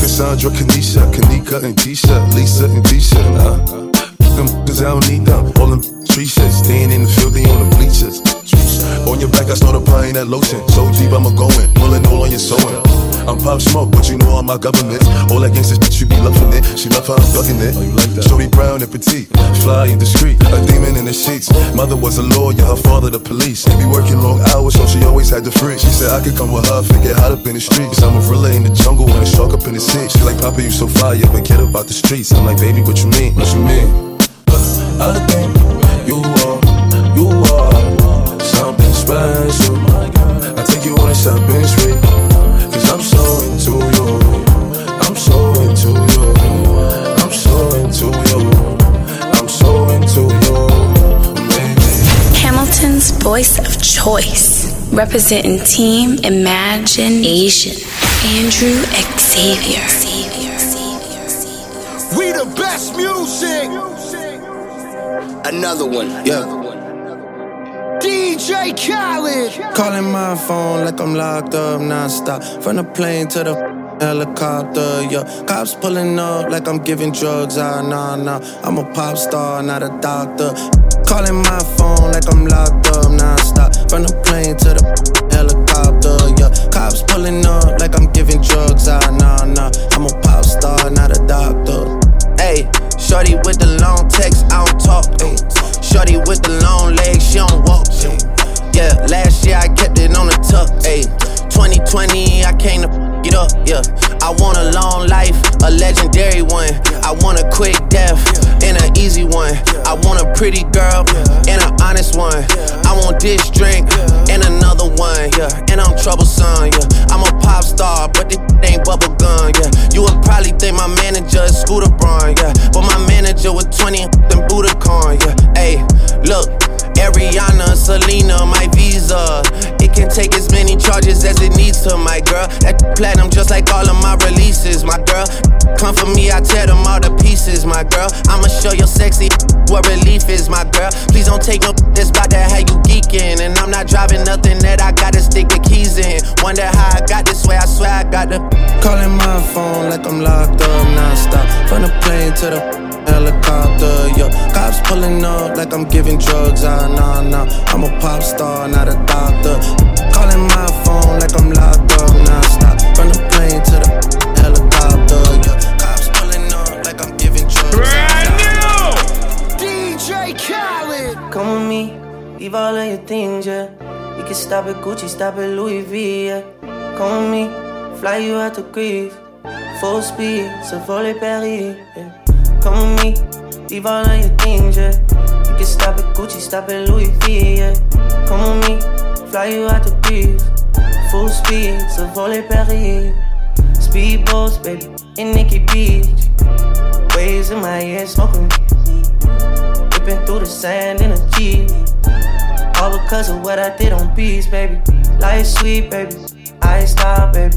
Cassandra, Kanisha, Kanika, and Tisha, Lisa, and Tisha. Nah. Them cause I don't need them. All them tree shit, staying in the. On your back, I start applying that lotion. So deep, I'ma go in, pulling all on your sewing. I'm pop smoke, but you know I'm my government. All that gangsta shit, you be loving it. She love how I'm thugging it. Oh, you like that? Shorty brown and petite, fly and discreet. A demon in the sheets. Mother was a lawyer, her father the police. They be working long hours, so she always had the free. She said I could come with her, forget hot up in the streets. I'm a gorilla in the jungle and a shark up in the sea. She like, Papa, you so fire, forget about the streets. I'm like, baby, what you mean? What you mean? I think you are, you are special. I take you on a shopping spree. Cause I'm so into you. I'm so into you. I'm so into you. I'm so into you. Hamilton's voice of choice, representing Team Imagination. Andrew Xavier. We the best music. Another one. Yeah. DJ Khaled. Calling my phone like I'm locked up nonstop. From the plane to the helicopter, yeah. Cops pulling up like I'm giving drugs. Ah, nah, nah. I'm a pop star, not a doctor. Calling my phone like I'm locked up nonstop. From the plane to the helicopter, yeah. Cops pulling up like I'm giving drugs. Ah, nah, nah. I'm a pop star, not a doctor. Hey, shorty with the long text, I don't talk. Ay. Shorty with the long legs, she don't walk. ay. Yeah, last year I kept it on the tuck. Ayy, 2020 I came to f- it up. Yeah, I want a long life, a legendary one. I want a quick death and an easy one. I want a pretty girl and an honest one. I want this drink and another one. Yeah, and I'm troublesome. Yeah, I'm a pop star, but this ain't bubble gum. Yeah, you would probably think my manager is Scooter Braun. Yeah, but my manager was 20 and Budokan. Yeah, hey, look. Ariana, Selena, my visa. It can take as many charges as it needs to, my girl. That platinum just like all of my releases, my girl. Come for me, I tear them all to pieces, my girl. I'ma show your sexy what relief is, my girl. Please don't take no that's about that how you geeking. And I'm not driving nothing that I gotta stick the keys in. Wonder how I got this way, I swear I got the. Calling my phone like I'm locked up nonstop. From the plane to the helicopter, yo. Cops pulling up like I'm giving drugs. Ah, nah, nah. I'm a pop star, not a doctor. Calling my phone like I'm locked up nonstop. From the plane to the helicopter, yo. Cops pulling up like I'm giving drugs. Brand new! DJ Khaled. Come with me, leave all of your things, yeah. You can stop at Gucci, stop at Louis V, yeah. Come with me, fly you out to Greece. Full speed, so volley Paris, yeah. Come with me, leave all of your things, yeah. You can stop at Gucci, stop at Louis V, yeah. Come with me, fly you out to Greece. Full speed, so volley Paris. Speedboats, baby, in Nikki Beach. Waves in my ear, smoking Ripping through the sand in a Jeep. All because of what I did on beats, baby. Life sweet, baby. I stop, baby.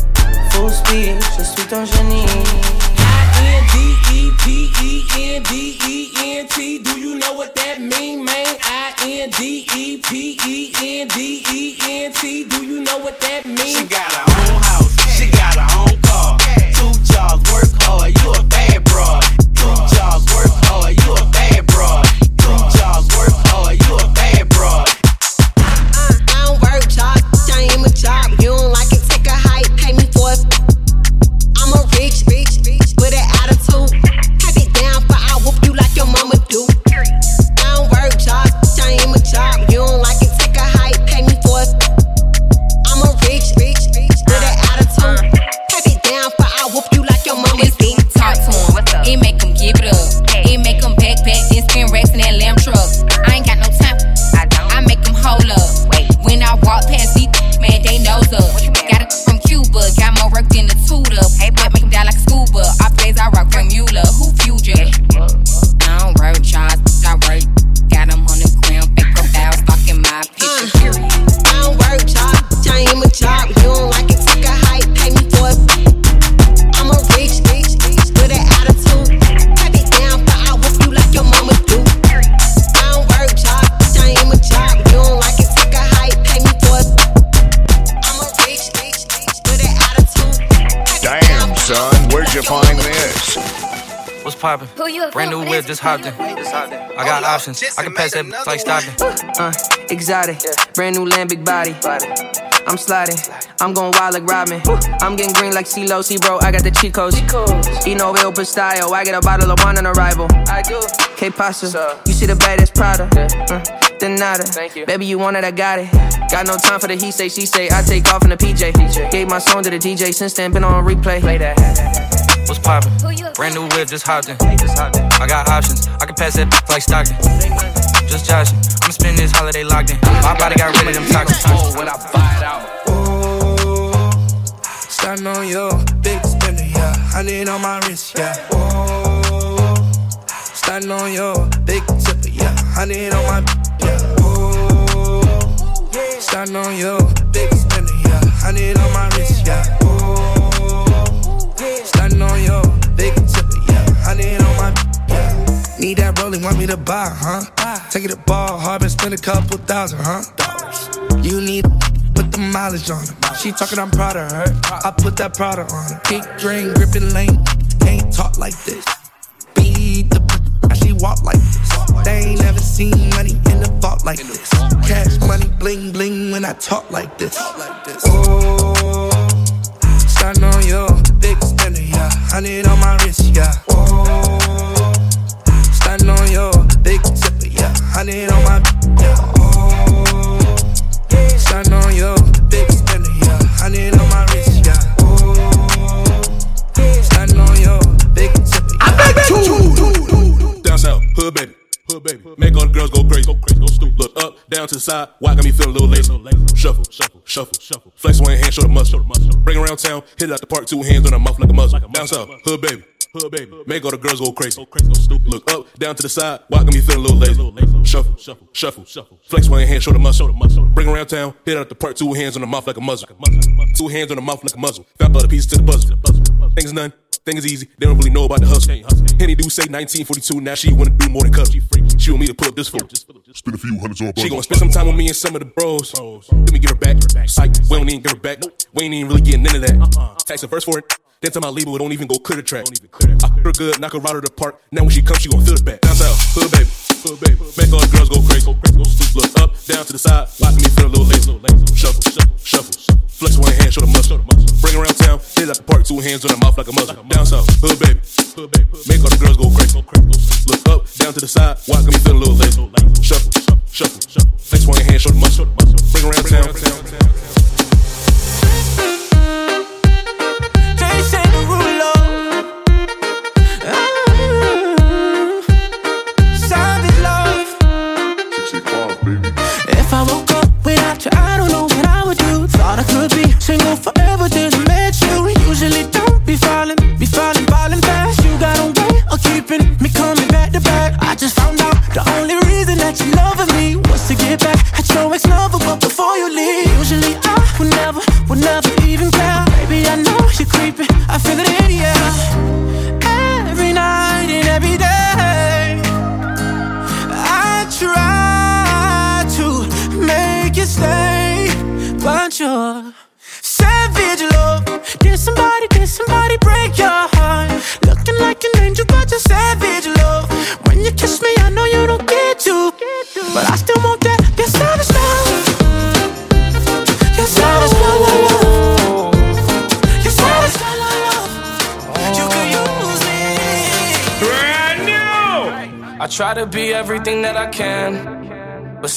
Full speed, je suis ton génie. I-N-D-E-P-E-N-D-E-N-T. Do you know what that mean, man? I-N-D-E-P-E-N-D-E-N-T. Do you know what that mean? She got her own house. She got her own car. Two jobs, work hard. You a bad broad. Two jobs, work hard. You a bad poppin'? Who you a Brand new whip, just hopped in. I got options. I can pass that like Stockton. Uh, exotic, brand new land, big body. I'm sliding. I'm going wild like Robin. I'm getting green like CeeLo, C bro. I got the cheat codes. Eno open style. I get a bottle of wine on arrival. I do. K pasta. You see the baddest Prada. Uh, then nada. Thank you. Baby, you want it, I got it. Got no time for the he say, she say. I take off in the PJ. Gave my song to the DJ. Since then, been on replay. Play that. What's poppin'? Brand new whip, just hopped in. I got options, I can pass that like Stockton. Just joshing, I'ma spend this holiday locked in. My body got rid of them oh, toxins. Oh, when I buy it out. Starting on you, big spender, yeah. Honey on my wrist, yeah. Oh, starting on you, big tipper, yeah. Honey on my, yeah. Oh, starting on you, big spender, yeah. Honey on my wrist, yeah. Oh, starting on you, big tipper, yeah. Honey on my, yeah. Need that rolling, want me to buy, huh? Take it to ball, hard, and spend a couple thousand, huh? Dollars. You need put the mileage on her. She talking, I'm proud of her. I put that product on her. Kick, drain, gripping lane. Ain't talk like this. Beat the she walk like this. They ain't never seen money in the vault like this. Cash money, bling bling when I talk like this. Oh, starting on you, big spender, yeah. Honey on my wrist, yeah. Oh, starting on you, big tipper, yeah. Honey on my, yeah. Oh, starting on you, big spender, yeah. Honey on my wrist, yeah. Oh, starting on you, big tipper, yeah. I bet Down south, hood baby. Hood baby. Make all the girls go crazy. Go crazy. Go stupid. Look up, down to the side. Why got me feeling a little lazy? Shuffle, shuffle, shuffle, shuffle. Flex one hand, show the muscle. Bring around town, hit it out the park, two hands on her mouth like a muzzle. Bounce up, hood baby. Hood baby. Make all the girls go crazy. Go crazy. Go stupid. Look up, down to the side. Why got me feeling a little lazy? Shuffle, shuffle, shuffle, shuffle. Flex one hand, show the muscle. Bring around town, hit it out the park, two hands on the mouth like a muzzle. Two hands on the mouth like a muzzle. Found the pieces to the puzzle. Things none. Thing is easy, they don't really know about the hustle. Henny do say 1942, now she wanna do more than cuddle. She want me to pull up this fool. Spend a few hundreds on She gon' spend some time with me and some of the bros. Let me give her back. Psych, we don't even give her back. We ain't even really getting into that. Tax the verse for it. Then tell my label, it don't even go clear the track. Clear. I put her good, knock her out of the park. Now when she comes, she gon' feel it back. Down south, hood baby. Hood baby. Make all the girls go crazy. Go crazy. Go stupid. Look up, down to the side. Watch me feel a little lazy. Shuffle, shuffle, shuffle. Flex one hand, show the muscle. Bring around town, hit out the park, two hands on her mouth like a muzzle. Down south, hood baby. Hood baby. Make all the girls go crazy. Look up, down to the side. Got me feel a little lazy? Shuffle, shuffle, shuffle. Flex one hand, show the muscle.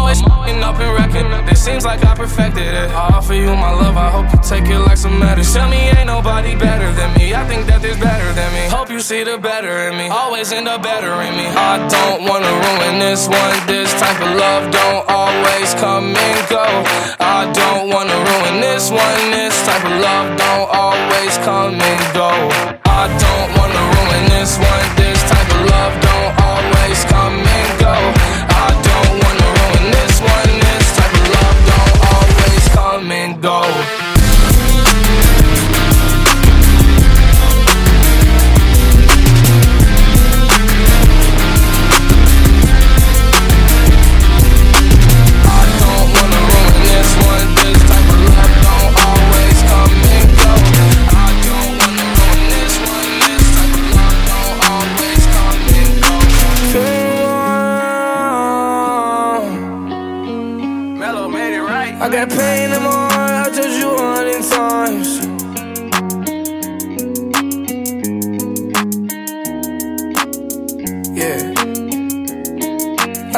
Always fing up and wrecking. It seems like I perfected it. I offer you my love, I hope you take it like some medicine. Tell me ain't nobody better than me. I think that there's better than me. Hope you see the better in me. Always end up better in me. I don't wanna ruin this one. This type of love don't always come and go. I don't wanna ruin this one. This type of love don't always come and go. I don't wanna ruin this one. This type of love don't always come and go. I got pain in my heart, I told you a hundred times.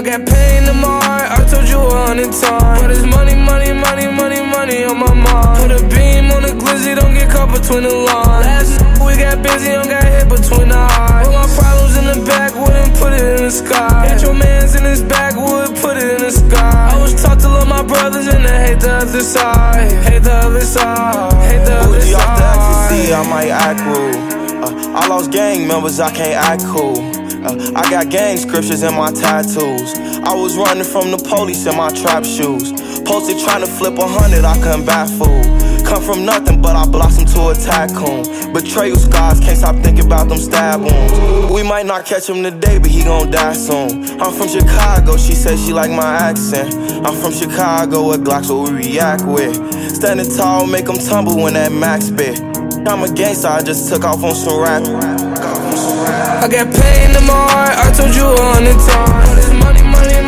I got pain in my heart, I told you a hundred times. But it's money, money, money, money, money on my mind. Put a beam on the glizzy, don't get caught between the lines. Last we got busy, don't got hit between the eyes. Put my problems in the backwood and put it in the sky. Got your mans in his backwood, put it in the sky. I was taught to love my brothers and to hate the other side. Hate the other side. Hate the other Bougie off the side. ecstasy, I might act rude. Uh, I lost gang members, I can't act cool. Uh, I got gang scriptures in my tattoos. I was running from the police in my trap shoes. Posted trying to flip a hundred, I couldn't bat fool. Come from nothing, but I blossomed to a tycoon. Betrayal scars, can't stop thinking about them stab wounds. We might not catch him today, but he gon' die soon. I'm from Chicago, she said she like my accent. I'm from Chicago, what Glocks what we react with. Standing tall, make them tumble when that max bit. I'm a gangster, I just took off on some rap. I got pain in my heart, I told you a hundred times.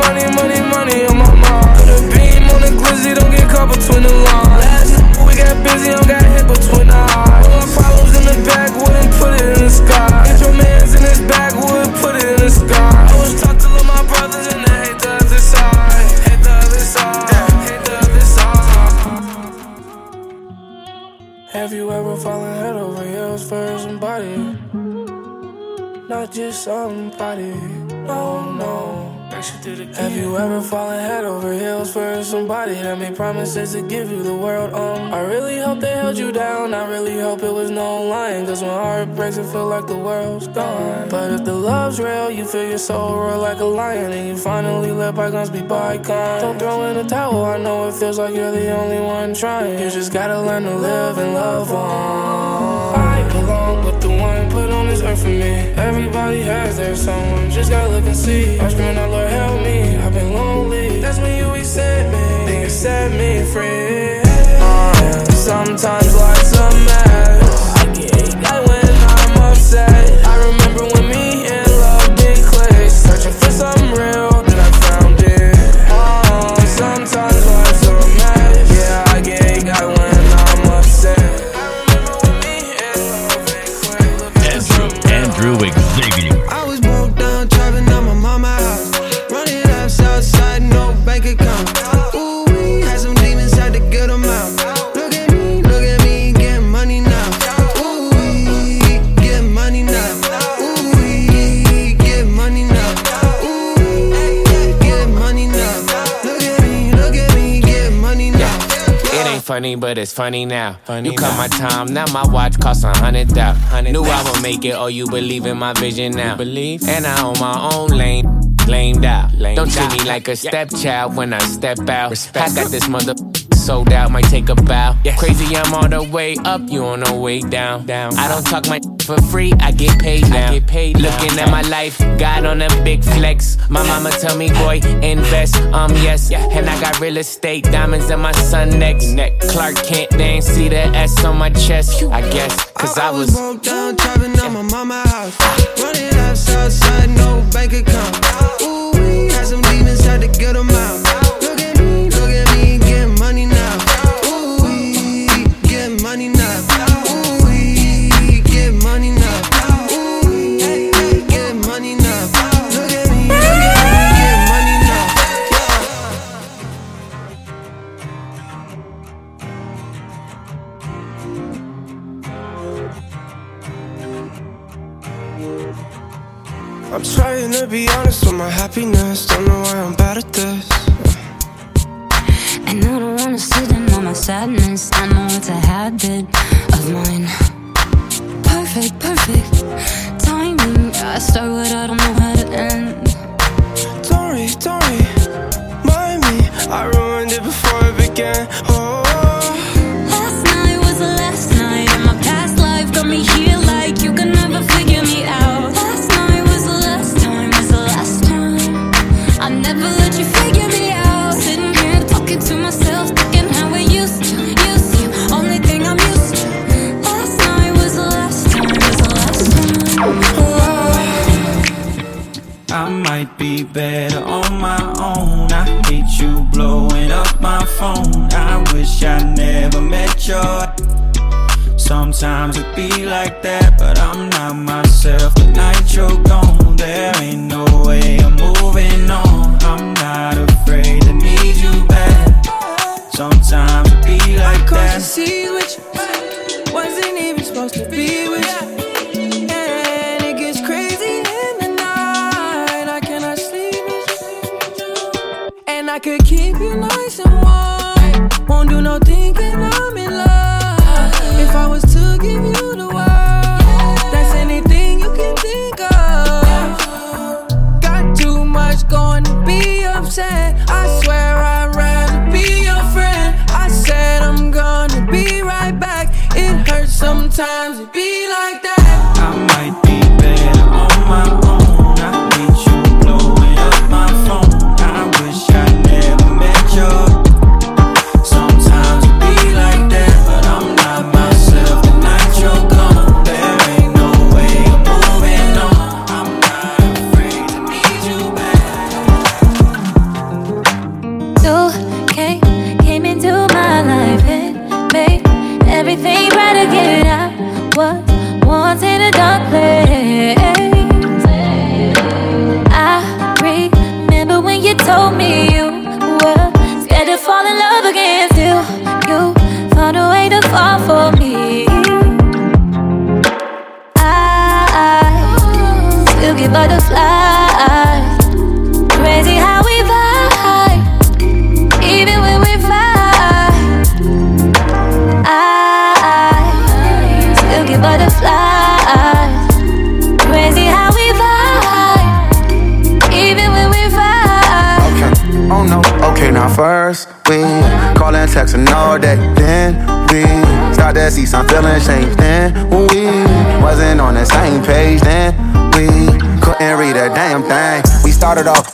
Money, money, money, on my mind. Put a beam on the glizzy, don't get caught between the lines. Last night we got busy, don't got hit between the eyes. Put my problems in the backwood and put it in the sky. Get your mans in his backwood, put it in the sky. I was taught to love my brothers and to hate the other side. Hate the other side. Hate the other side. Have you ever fallen head over heels for somebody? Not just somebody. No, no. Have you ever fallen head over heels for somebody that made promises to give you the world? Um, I really hope they held you down. I really hope it was no lying. Cause when heart breaks, it feel like the world's gone. But if the love's real, you feel your soul roar like a lion. And you finally let bygones be bygones. Don't throw in the towel. I know it feels like you're the only one trying. You just gotta learn to live and love on. With put on this earth for me. Everybody has their someone, just gotta look and see. I scream out, Lord, help me. I've been lonely. That's when you reset me. You set me free. Uh, sometimes life's a mess. I get when I'm upset. I remember when me and love did click. Searching for something real, funny, but it's funny now. you cut my time, now my watch costs a hundred thousand. Knew I would make it, oh, you believe in my vision now. believe? And I own my own lane. Lamed out. Don't treat me like a stepchild when I step out. I got this mother sold out, might take a bow. Crazy, I'm all the way up, you on the way down. down. I don't talk my for free, I get paid now. get paid Looking at my life, God on a big flex. My mama tell me, boy, invest, um, yes. And I got real estate, diamonds in my son next. Neck. Clark Kent, they ain't see the S on my chest, I guess. Cause I was. broke down, trapping on my mama house. Running up Southside, no bank account. Ooh, we had some demons, had to get them to be honest with my happiness. Don't know why I'm bad at this. And I don't wanna sit in on my sadness. I know it's a habit of mine. Perfect, perfect timing. I start what I don't know how to end. Don't worry, don't worry. Mind me, I ruined it before it began. Oh, better on my own. I hate you blowing up my phone. I wish I never met you. Sometimes it be like that, but I'm not myself. The night you're gone, there ain't no way I'm moving on. I'm not afraid to need you back. Sometimes it be like that. crossed the seas with you. Won't do no thinking I'm in love. If I was to give you the world, that's anything you can think of. Got too much going to be upset. I swear I'd rather be your friend. I said I'm gonna be right back. It hurts sometimes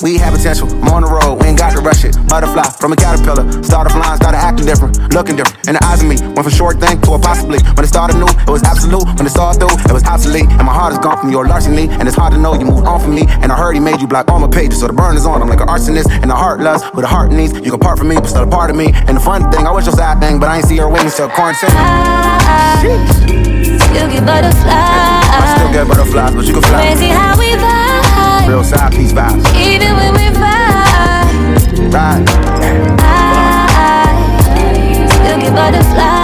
we have potential. I'm on the road, we ain't got to rush it. Butterfly from a caterpillar. Started flying, started acting different, looking different. In the eyes of me, went from short thing to a possibly. When it started new, it was absolute. When it saw through, it was obsolete. And my heart is gone from your larceny. And it's hard to know you moved on from me. And I heard he made you block all my pages. So the burn is on. I'm like an arsonist. And the heart loves what the heart needs. You can part from me, but still a part of me. And the fun thing, I wish your side thing, but I ain't see her wings till quarantine. Still get butterflies. I still get butterflies, but you can fly. Crazy how we vibe, Real side piece vibes. even when we fight. Right. I still get butterflies.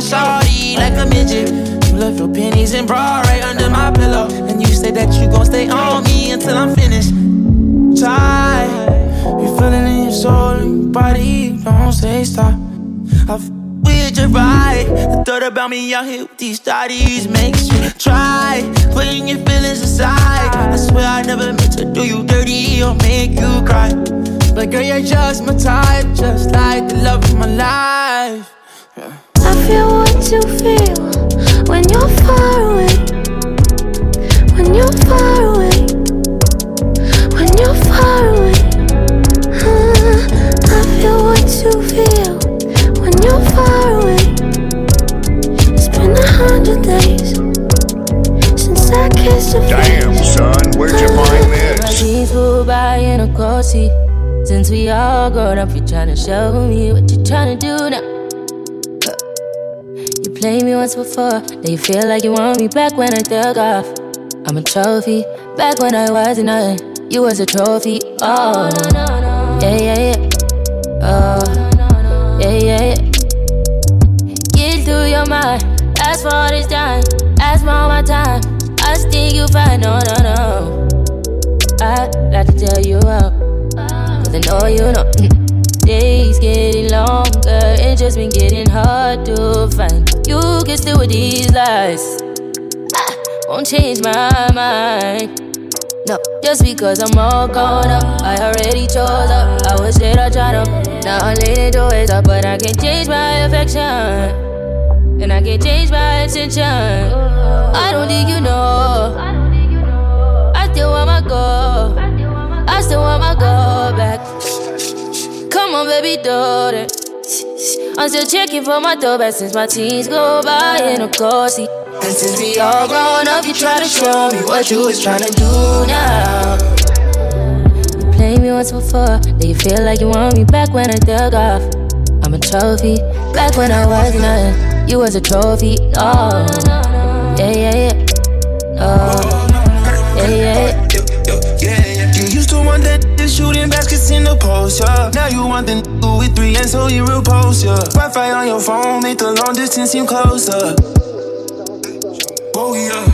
Shawty, like a midget. You left your pennies and bra right under my pillow. And you say that you gon' stay on me until I'm finished. Try. You feeling in your soul and your body, don't say stop. I f- with your ride. The thought about me out here with these studies makes you try putting your feelings aside. I swear I never meant to do you dirty or make you cry. But girl, you're just my type, just like the love of my life. I feel what you feel when you're far away. When you're far away. When you're far away. Uh, I feel what you feel when you're far away. It's been a hundred days since I kissed your Damn, son, where'd you find this? My jeans pulled by in a car seat. Since we all grown up, you tryna show me what you tryna do now. Played me once before, now you feel like you want me back when I took off. I'm a trophy, back when I wasn't nothing, you was a trophy. Oh, yeah, yeah, yeah. Oh, yeah, yeah, yeah. Get through your mind, ask for all this time, ask for all my time. I still you find, no, no, no. I like to tell you up, cause I know you know. Mm-hmm. Days getting longer, it just been getting hard to find. You can still with these lies. Won't change my mind. No, just because I'm all caught up, I already chose up. I was dead, I tried up. Now I'm leaning towards up, but I can change my affection. And I can change my attention. I don't think you know. I still want my girl. I still want my girl back. Come on, baby, do it. I'm still checking for my throwback since my teens go by in a seat. And since we all grown up, you try to show me what you was trying to do now. You played me once before, do you feel like you want me back when I dug off? I'm a trophy, back when I was nothing, you was a trophy. Oh, yeah, yeah, yeah. Oh, yeah, yeah, yeah. Shooting baskets in the post, yeah. Now you want the n- with three and so you repose, yeah. Wi-Fi on your phone make the long distance seem closer. Oh yeah.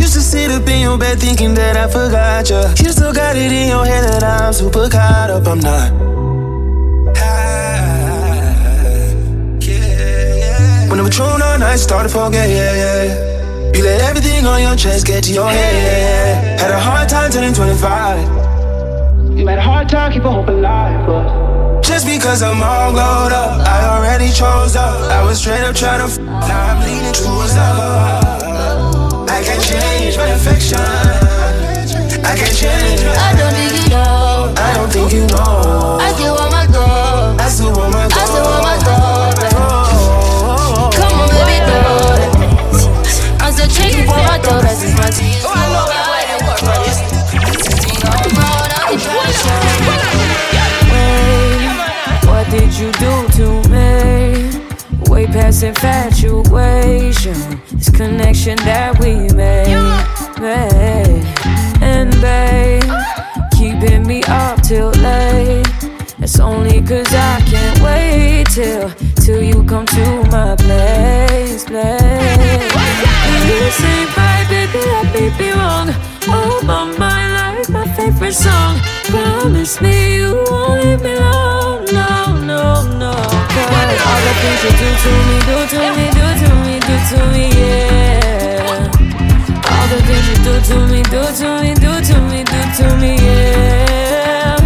Used to sit up in your bed thinking that I forgot ya. You still got it in your head that I'm super caught up. I'm not. When the patrol all night started to forget, yeah, yeah. You let everything on your chest get to your head. yeah, yeah. Had a hard time turning 25. You had a hard time keeping hope alive. But just because I'm all glowed up, I already chose up. I was straight up trying to f- now I'm leaning towards love. I can't change my affection. I can't change. I don't think you know. I don't think you know. I still want my girl. I still want my girl. I still want my daughter. Come on, baby, do it. Oh. I'm still checking for my daughter since my teens oh, What did you do to me? Way past infatuation. This connection that we made, made. And babe, keeping me up till late. It's only cause I can't wait till till you come to my place, place. You say bye, baby, I may be wrong. Oh, my mind, like my favorite song. Promise me you won't leave me alone. No. Cause all the things you do to me, do to me, do to me, do to me, yeah. All the things you do to me, do to me, do to me, do to me, yeah.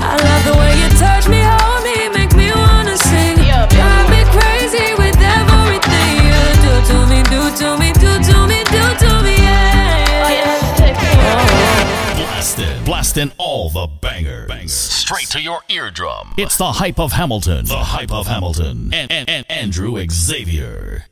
I love the way you touch me, hold me, make me wanna sing. Drive me crazy with everything you do to me, do to me, do to me, do to me, yeah. Blasting, blasting all the. Straight to your eardrum. It's the hype of Hamilton. The hype of Hamilton. And, and, and Andrew Xavier.